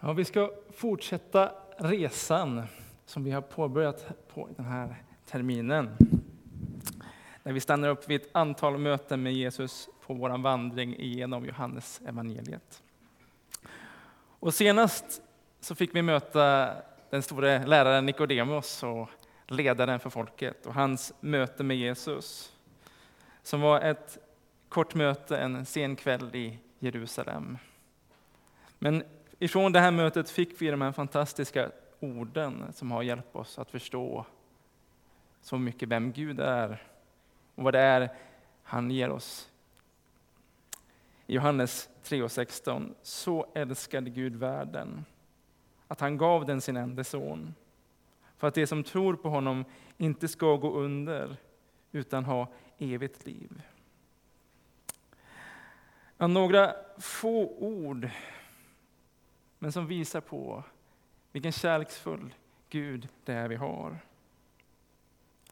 Ja, vi ska fortsätta resan som vi har påbörjat på den här terminen. När vi stannar upp vid ett antal möten med Jesus på vår vandring genom Johannes evangeliet. Och senast så fick vi möta den store läraren Nikodemos och ledaren för folket och hans möte med Jesus. Som var ett kort möte en sen kväll i Jerusalem. Men ifrån det här mötet fick vi de här fantastiska orden som har hjälpt oss att förstå så mycket vem Gud är och vad det är han ger oss. I Johannes 3.16, så älskade Gud världen att han gav den sin enda son för att de som tror på honom inte ska gå under utan ha evigt liv. Några få ord, men som visar på vilken kärleksfull Gud det är vi har.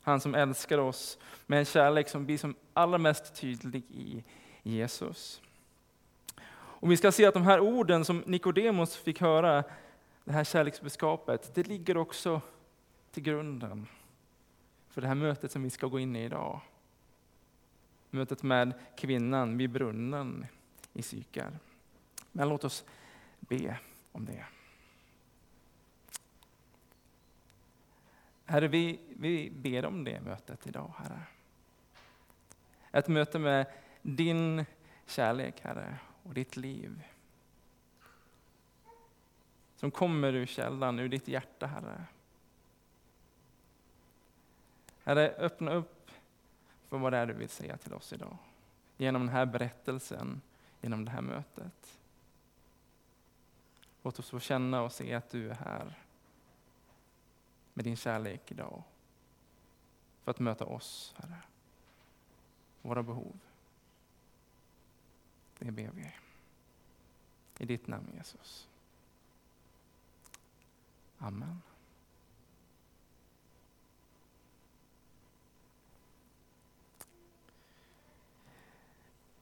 Han som älskar oss med en kärlek som blir som allra mest tydlig i Jesus. Och vi ska se att de här orden som Nikodemos fick höra, det här kärleksbudskapet, det ligger också till grunden för det här mötet som vi ska gå in i idag. Mötet med kvinnan vid brunnen i Sykar. Men låt oss be om det. Herre, vi, vi ber om det mötet idag, Herre. Ett möte med din kärlek, Herre, och ditt liv. Som kommer ur källan, ur ditt hjärta, Herre. Herre, öppna upp för vad det är du vill säga till oss idag. Genom den här berättelsen, genom det här mötet. Låt oss få känna och se att du är här med din kärlek idag. För att möta oss, Herre. Våra behov. Det ber vi. I ditt namn Jesus. Amen.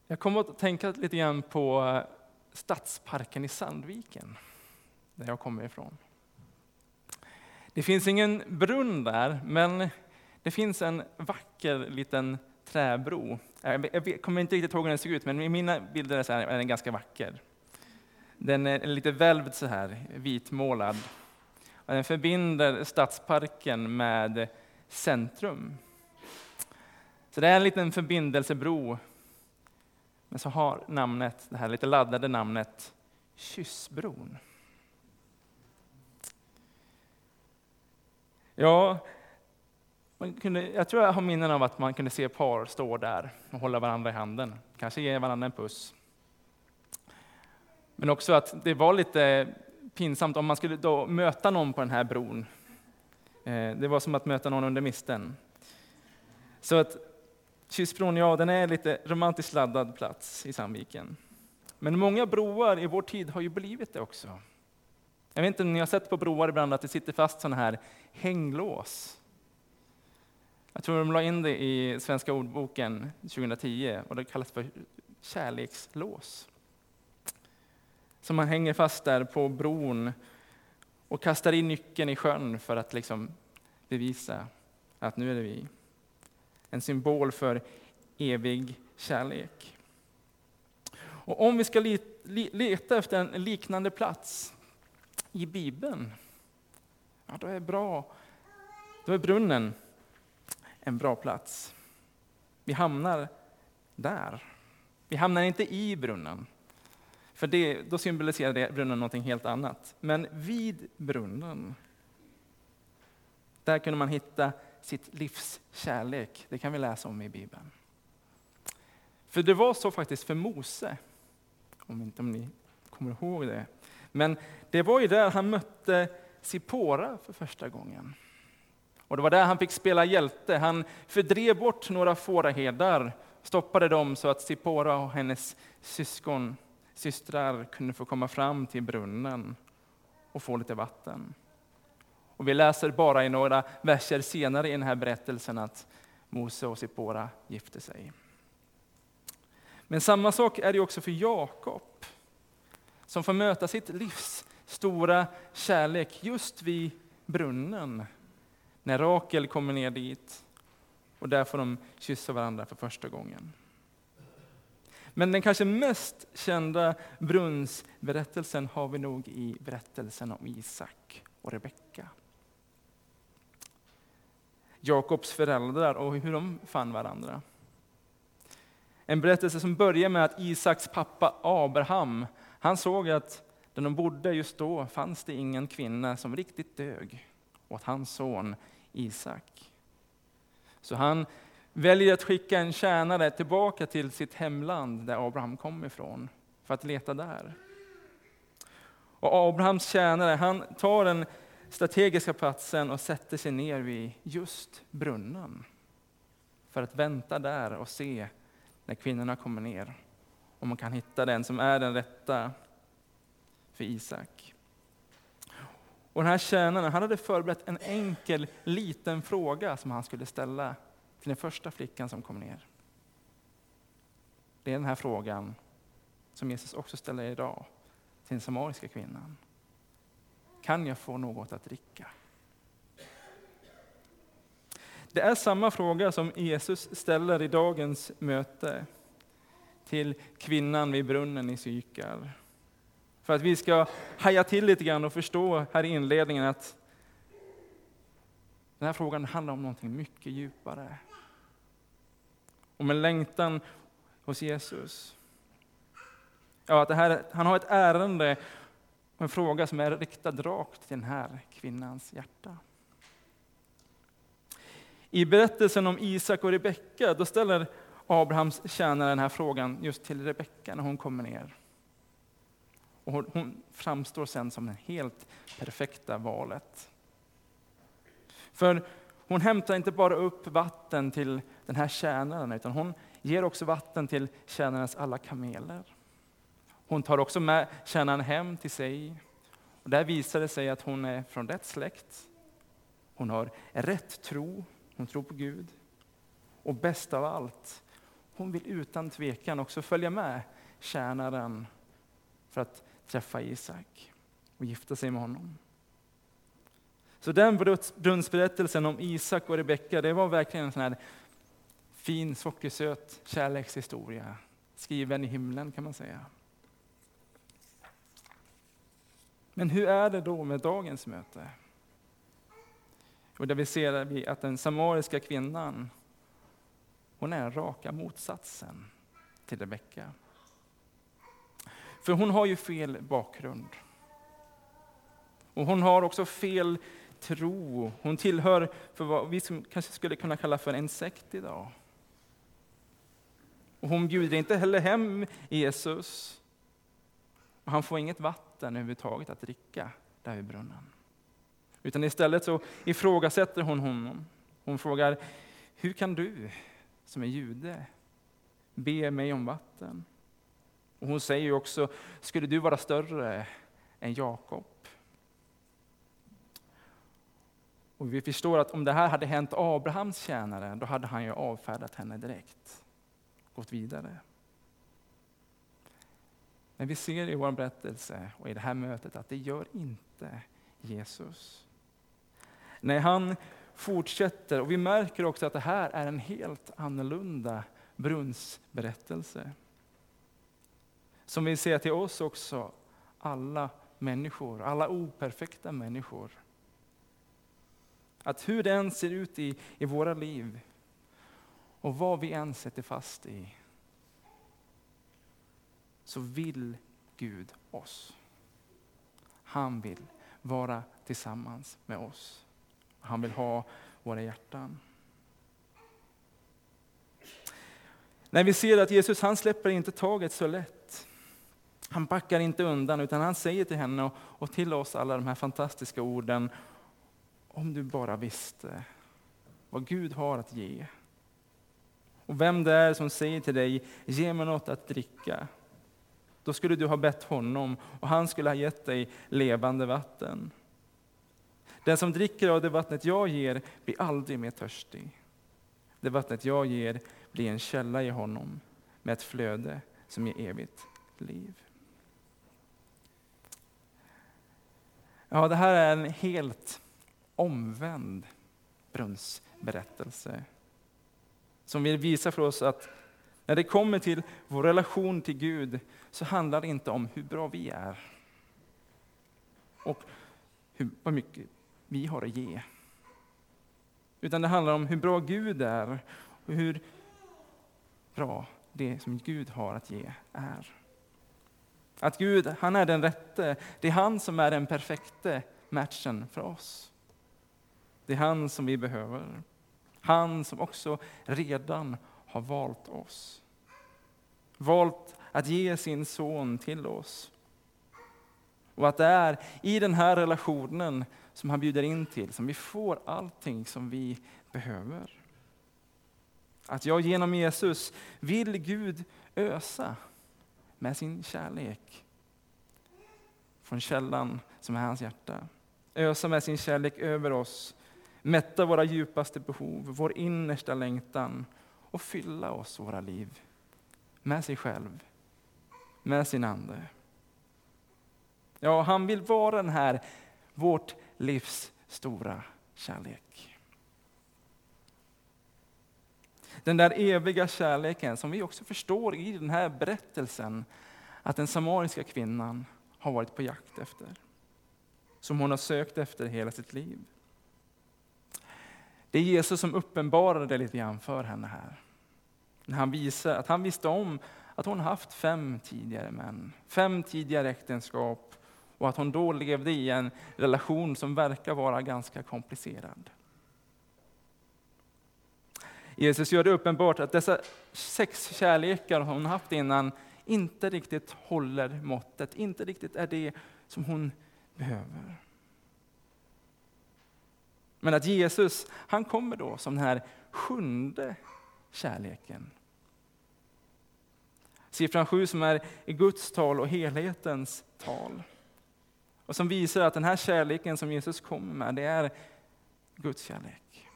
Jag kommer att tänka lite grann på eh, Stadsparken i Sandviken, där jag kommer ifrån. Det finns ingen brunn där, men det finns en vacker liten träbro. Jag kommer inte riktigt ihåg hur den ser ut, men i mina bilder är, den ganska vacker. Den är lite välvd så här, vitmålad. Och den förbinder stadsparken med centrum. Så det är en liten förbindelsebro men så har namnet, det här lite laddade namnet Kyssbron. Ja, man kunde, jag tror jag har minnen av att man kunde se par stå där och hålla varandra i handen, kanske ge varandra en puss. Men också att det var lite pinsamt om man skulle då möta någon på den här bron. Eh, det var som att möta någon under misten. Så att Kyssbron, ja, den är lite romantiskt laddad plats i Sandviken. Men många broar i vår tid har ju blivit det också. Jag vet inte om ni har sett på broar ibland att det sitter fast sådana här hänglås. Jag tror de la in det i Svenska ordboken 2010 och det kallas för kärlekslås. Så man hänger fast där på bron och kastar in nyckeln i sjön för att liksom bevisa att nu är det vi en symbol för evig kärlek. Och om vi ska leta efter en liknande plats i Bibeln, ja, då är bra, då är brunnen en bra plats. Vi hamnar där. Vi hamnar inte i brunnen, för det, då symboliserar det brunnen något helt annat. Men vid brunnen, där kunde man hitta sitt livs kärlek. Det kan vi läsa om i Bibeln. För det var så faktiskt för Mose, om inte om ni kommer ihåg det. Men det var ju där han mötte Sipora för första gången. Och det var där han fick spela hjälte. Han fördrev bort några fåraherdar, stoppade dem så att Sipora och hennes syskon, systrar kunde få komma fram till brunnen och få lite vatten. Och vi läser bara i några verser senare i den här berättelsen att Mose och Sipora gifte sig. Men samma sak är det också för Jakob, som får möta sitt livs stora kärlek just vid brunnen. När Rakel kommer ner dit och där får de kyssa varandra för första gången. Men den kanske mest kända brunnsberättelsen har vi nog i berättelsen om Isak och Rebecka. Jakobs föräldrar och hur de fann varandra. En berättelse som börjar med att Isaks pappa Abraham, han såg att där de bodde just då fanns det ingen kvinna som riktigt dög åt hans son Isak. Så han väljer att skicka en tjänare tillbaka till sitt hemland där Abraham kom ifrån, för att leta där. Och Abrahams tjänare han tar den strategiska platsen och sätter sig ner vid just brunnen, för att vänta där och se när kvinnorna kommer ner, om man kan hitta den som är den rätta för Isak. Och den här tjänaren han hade förberett en enkel liten fråga som han skulle ställa till den första flickan som kom ner. Det är den här frågan som Jesus också ställer idag till den samariska kvinnan. Kan jag få något att dricka? Det är samma fråga som Jesus ställer i dagens möte till kvinnan vid brunnen i Sykar. För att vi ska haja till lite grann och förstå här i inledningen att den här frågan handlar om någonting mycket djupare. Om en längtan hos Jesus. Ja, att det här, han har ett ärende och en fråga som är riktad rakt till den här kvinnans hjärta. I berättelsen om Isak och Rebecka, då ställer Abrahams tjänare den här frågan just till Rebecka när hon kommer ner. Och hon framstår sen som det helt perfekta valet. För hon hämtar inte bara upp vatten till den här tjänaren, utan hon ger också vatten till tjänarens alla kameler. Hon tar också med tjänaren hem till sig. Och där visar det sig att hon är från rätt släkt. Hon har rätt tro, hon tror på Gud. Och bäst av allt, hon vill utan tvekan också följa med tjänaren för att träffa Isak och gifta sig med honom. Så den brunnsberättelsen om Isak och Rebecka, det var verkligen en sån här fin, sockersöt kärlekshistoria. Skriven i himlen kan man säga. Men hur är det då med dagens möte? Och där vi ser att den samariska kvinnan, hon är raka motsatsen till Rebecka. För hon har ju fel bakgrund. Och hon har också fel tro. Hon tillhör för vad vi kanske skulle kunna kalla för en sekt idag. Och hon bjuder inte heller hem Jesus. Och han får inget vatten överhuvudtaget att dricka där vid brunnen. Utan istället så ifrågasätter hon honom. Hon frågar, hur kan du som är jude be mig om vatten? Och hon säger också, skulle du vara större än Jakob? Och vi förstår att om det här hade hänt Abrahams tjänare, då hade han ju avfärdat henne direkt. Gått vidare. Men vi ser i vår berättelse och i det här mötet att det gör inte Jesus. När han fortsätter och vi märker också att det här är en helt annorlunda brunnsberättelse. Som vi ser till oss också, alla människor, alla operfekta människor. Att hur det än ser ut i, i våra liv och vad vi än sätter fast i, så vill Gud oss. Han vill vara tillsammans med oss. Han vill ha våra hjärtan. När vi ser att Jesus han släpper inte taget så lätt. Han backar inte undan utan han säger till henne och till oss alla de här fantastiska orden. Om du bara visste vad Gud har att ge. Och vem det är som säger till dig, ge mig något att dricka. Då skulle du ha bett honom och han skulle ha gett dig levande vatten. Den som dricker av det vattnet jag ger blir aldrig mer törstig. Det vattnet jag ger blir en källa i honom med ett flöde som ger evigt liv. Ja, det här är en helt omvänd brunnsberättelse. Som vill visa för oss att när det kommer till vår relation till Gud så handlar det inte om hur bra vi är. Och hur, vad mycket vi har att ge. Utan det handlar om hur bra Gud är och hur bra det som Gud har att ge är. Att Gud, han är den rätte. Det är han som är den perfekte matchen för oss. Det är han som vi behöver. Han som också redan har valt oss. Valt att ge sin son till oss. Och att det är i den här relationen som han bjuder in till som vi får allting som vi behöver. Att jag genom Jesus vill Gud ösa med sin kärlek från källan som är hans hjärta. Ösa med sin kärlek över oss, mätta våra djupaste behov, vår innersta längtan och fylla oss, våra liv, med sig själv, med sin Ande. Ja, han vill vara den här, vårt livs stora kärlek. Den där eviga kärleken som vi också förstår i den här berättelsen att den samariska kvinnan har varit på jakt efter. Som hon har sökt efter hela sitt liv. Det är Jesus som uppenbarar det lite grann för henne här. När han visar att han visste om att hon haft fem tidigare män, fem tidigare äktenskap och att hon då levde i en relation som verkar vara ganska komplicerad. Jesus gör det uppenbart att dessa sex kärlekar hon haft innan inte riktigt håller måttet, inte riktigt är det som hon behöver. Men att Jesus, han kommer då som den här sjunde kärleken. Siffran sju som är i Guds tal och helhetens tal. Och som visar att den här kärleken som Jesus kommer med, det är Guds kärlek.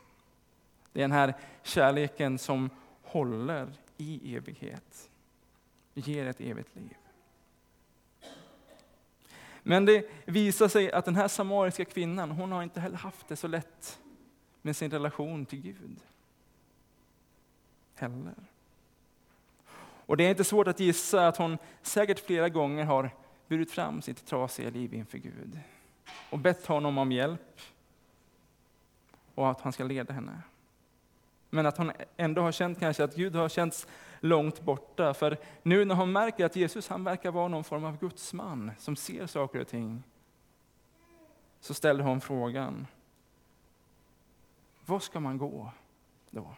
Det är den här kärleken som håller i evighet. Ger ett evigt liv. Men det visar sig att den här samariska kvinnan, hon har inte heller haft det så lätt med sin relation till Gud. Heller. Och det är inte svårt att gissa att hon säkert flera gånger har burit fram sitt trasiga liv inför Gud och bett honom om hjälp och att han ska leda henne. Men att hon ändå har känt kanske att Gud har känts långt borta. För nu när hon märker att Jesus han verkar vara någon form av gudsman som ser saker och ting, så ställer hon frågan, var ska man gå då?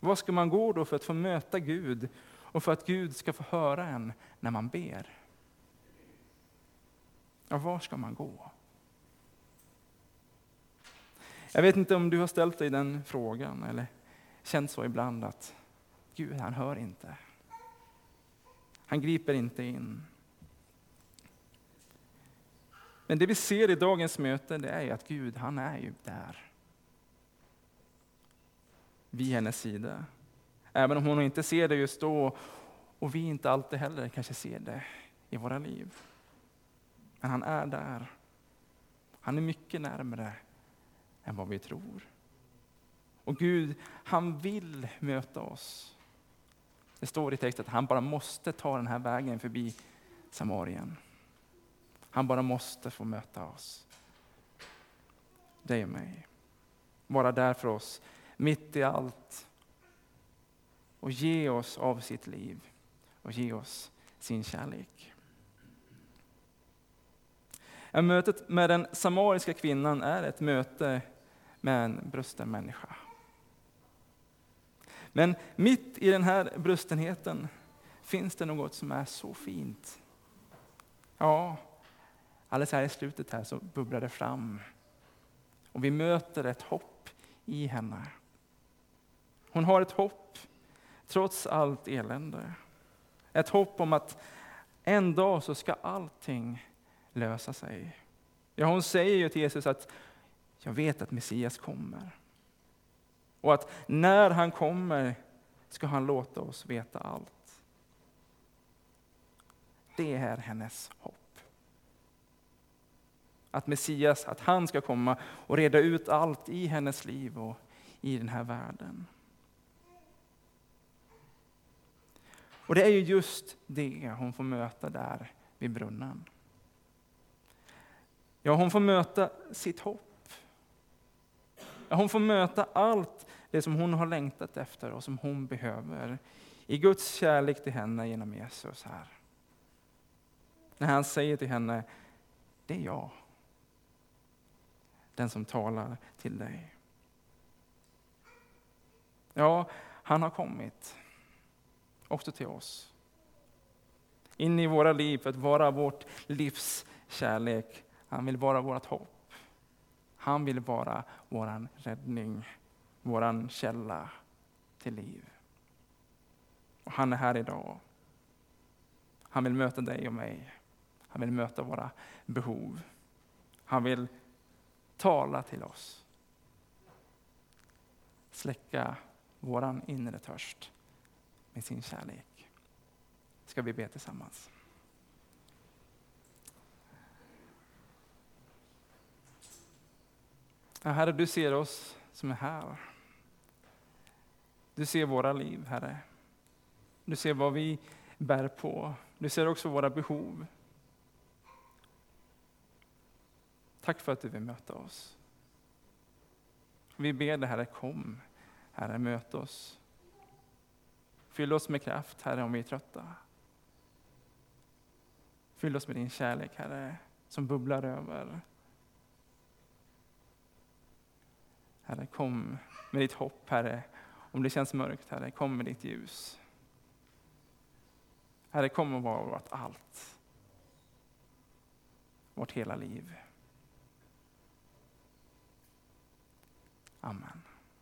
Var ska man gå då för att få möta Gud och för att Gud ska få höra en när man ber? Ja, var ska man gå? Jag vet inte om du har ställt dig den frågan eller känt så ibland att Gud, han hör inte. Han griper inte in. Men det vi ser i dagens möte, det är att Gud, han är ju där. Vid hennes sida. Även om hon inte ser det just då, och vi inte alltid heller kanske ser det i våra liv. Men han är där. Han är mycket närmare än vad vi tror. Och Gud, han vill möta oss. Det står i texten att han bara måste ta den här vägen förbi Samarien. Han bara måste få möta oss. Dig och mig. Vara där för oss, mitt i allt. Och ge oss av sitt liv och ge oss sin kärlek. Mötet med den samariska kvinnan är ett möte med en brusten människa. Men mitt i den här brustenheten finns det något som är så fint. Ja, alldeles här i slutet här så bubblar det fram. Och vi möter ett hopp i henne. Hon har ett hopp trots allt elände. Ett hopp om att en dag så ska allting lösa sig. Ja, hon säger ju till Jesus att jag vet att Messias kommer. Och att när han kommer ska han låta oss veta allt. Det är hennes hopp. Att Messias, att han ska komma och reda ut allt i hennes liv och i den här världen. Och det är ju just det hon får möta där vid brunnen. Ja, hon får möta sitt hopp. Ja, hon får möta allt det som hon har längtat efter och som hon behöver i Guds kärlek till henne genom Jesus här. När han säger till henne, det är jag. Den som talar till dig. Ja, han har kommit. Också till oss. In i våra liv för att vara vårt livs kärlek. Han vill vara vårt hopp. Han vill vara vår räddning, vår källa till liv. Och han är här idag. Han vill möta dig och mig. Han vill möta våra behov. Han vill tala till oss. Släcka vår inre törst med sin kärlek. Ska vi be tillsammans. Ja, herre, du ser oss som är här. Du ser våra liv, Herre. Du ser vad vi bär på. Du ser också våra behov. Tack för att du vill möta oss. Vi ber dig, Herre, kom. Herre, möt oss. Fyll oss med kraft, Herre, om vi är trötta. Fyll oss med din kärlek, Herre, som bubblar över. Herre, kom med ditt hopp, Herre. Om det känns mörkt, Herre, kom med ditt ljus. Herre, kom och var vårt allt. Vårt hela liv. Amen.